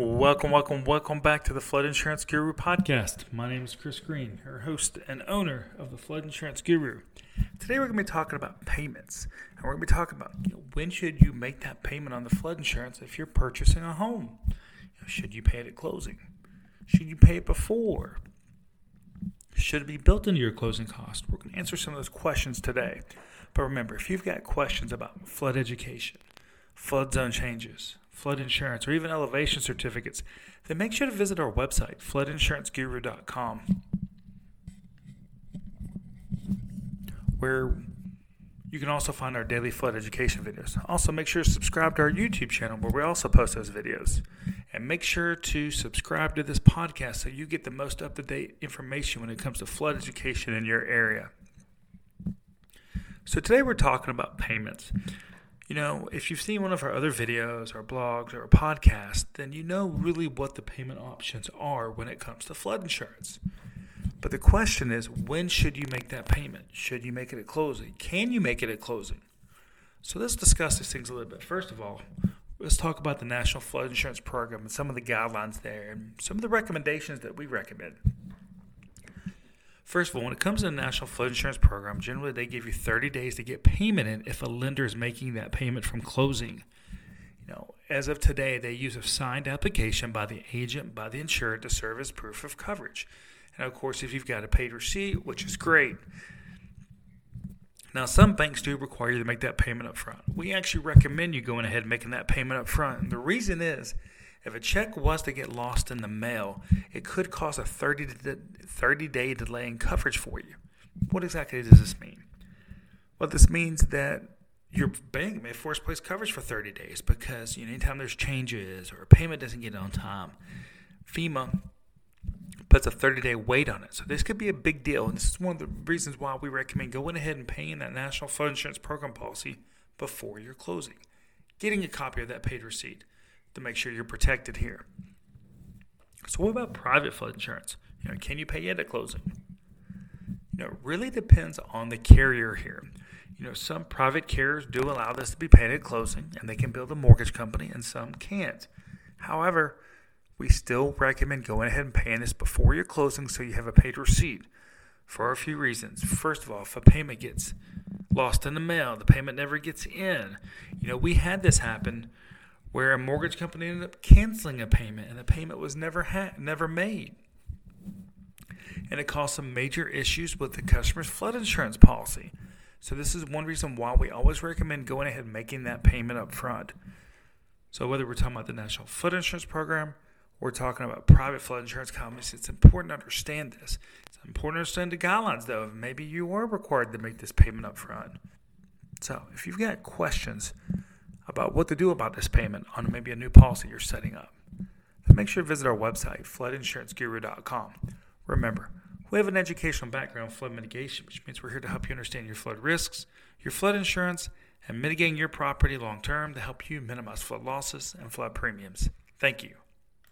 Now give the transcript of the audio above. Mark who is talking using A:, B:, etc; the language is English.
A: Welcome, welcome, welcome back to the Flood Insurance Guru podcast. My name is Chris Green, your host and owner of the Flood Insurance Guru. Today we're going to be talking about payments, and we're going to be talking about you know, when should you make that payment on the flood insurance if you're purchasing a home. You know, should you pay it at closing? Should you pay it before? Should it be built into your closing cost? We're going to answer some of those questions today. But remember, if you've got questions about flood education, flood zone changes, flood insurance, or even elevation certificates, then make sure to visit our website, floodinsuranceguru.com, where you can also find our daily flood education videos. Also, make sure to subscribe to our YouTube channel where we also post those videos. And make sure to subscribe to this podcast so you get the most up to date information when it comes to flood education in your area. So, today we're talking about payments. You know, if you've seen one of our other videos or blogs or a podcast, then you know really what the payment options are when it comes to flood insurance. But the question is, when should you make that payment? Should you make it at closing? Can you make it at closing? So let's discuss these things a little bit. First of all, let's talk about the National Flood Insurance Program and some of the guidelines there and some of the recommendations that we recommend. First of all, when it comes to the National Flood Insurance Program, generally they give you 30 days to get payment in if a lender is making that payment from closing. You know, as of today, they use a signed application by the agent by the insured to serve as proof of coverage. And of course, if you've got a paid receipt, which is great. Now, some banks do require you to make that payment up front. We actually recommend you going ahead and making that payment up front. And the reason is if a check was to get lost in the mail, it could cause a 30, 30 day delay in coverage for you. What exactly does this mean? Well, this means that your bank may force place coverage for 30 days because you know, anytime there's changes or a payment doesn't get on time, FEMA puts a 30 day wait on it. So this could be a big deal. And this is one of the reasons why we recommend going ahead and paying that National Flood Insurance Program policy before you're closing. Getting a copy of that paid receipt to make sure you're protected here. So, what about private flood insurance? You know, can you pay it at closing? You know, it really depends on the carrier here. You know, some private carriers do allow this to be paid at closing, and they can build a mortgage company, and some can't. However, we still recommend going ahead and paying this before your closing so you have a paid receipt for a few reasons. First of all, if a payment gets lost in the mail, the payment never gets in. You know, we had this happen where a mortgage company ended up canceling a payment and the payment was never ha- never made. And it caused some major issues with the customer's flood insurance policy. So this is one reason why we always recommend going ahead and making that payment up front. So whether we're talking about the National Flood Insurance Program we're talking about private flood insurance companies, it's important to understand this. It's important to understand the guidelines though. Maybe you are required to make this payment up front. So if you've got questions, about what to do about this payment on maybe a new policy you're setting up, then make sure to visit our website, floodinsuranceguru.com. Remember, we have an educational background in flood mitigation, which means we're here to help you understand your flood risks, your flood insurance, and mitigating your property long term to help you minimize flood losses and flood premiums. Thank you.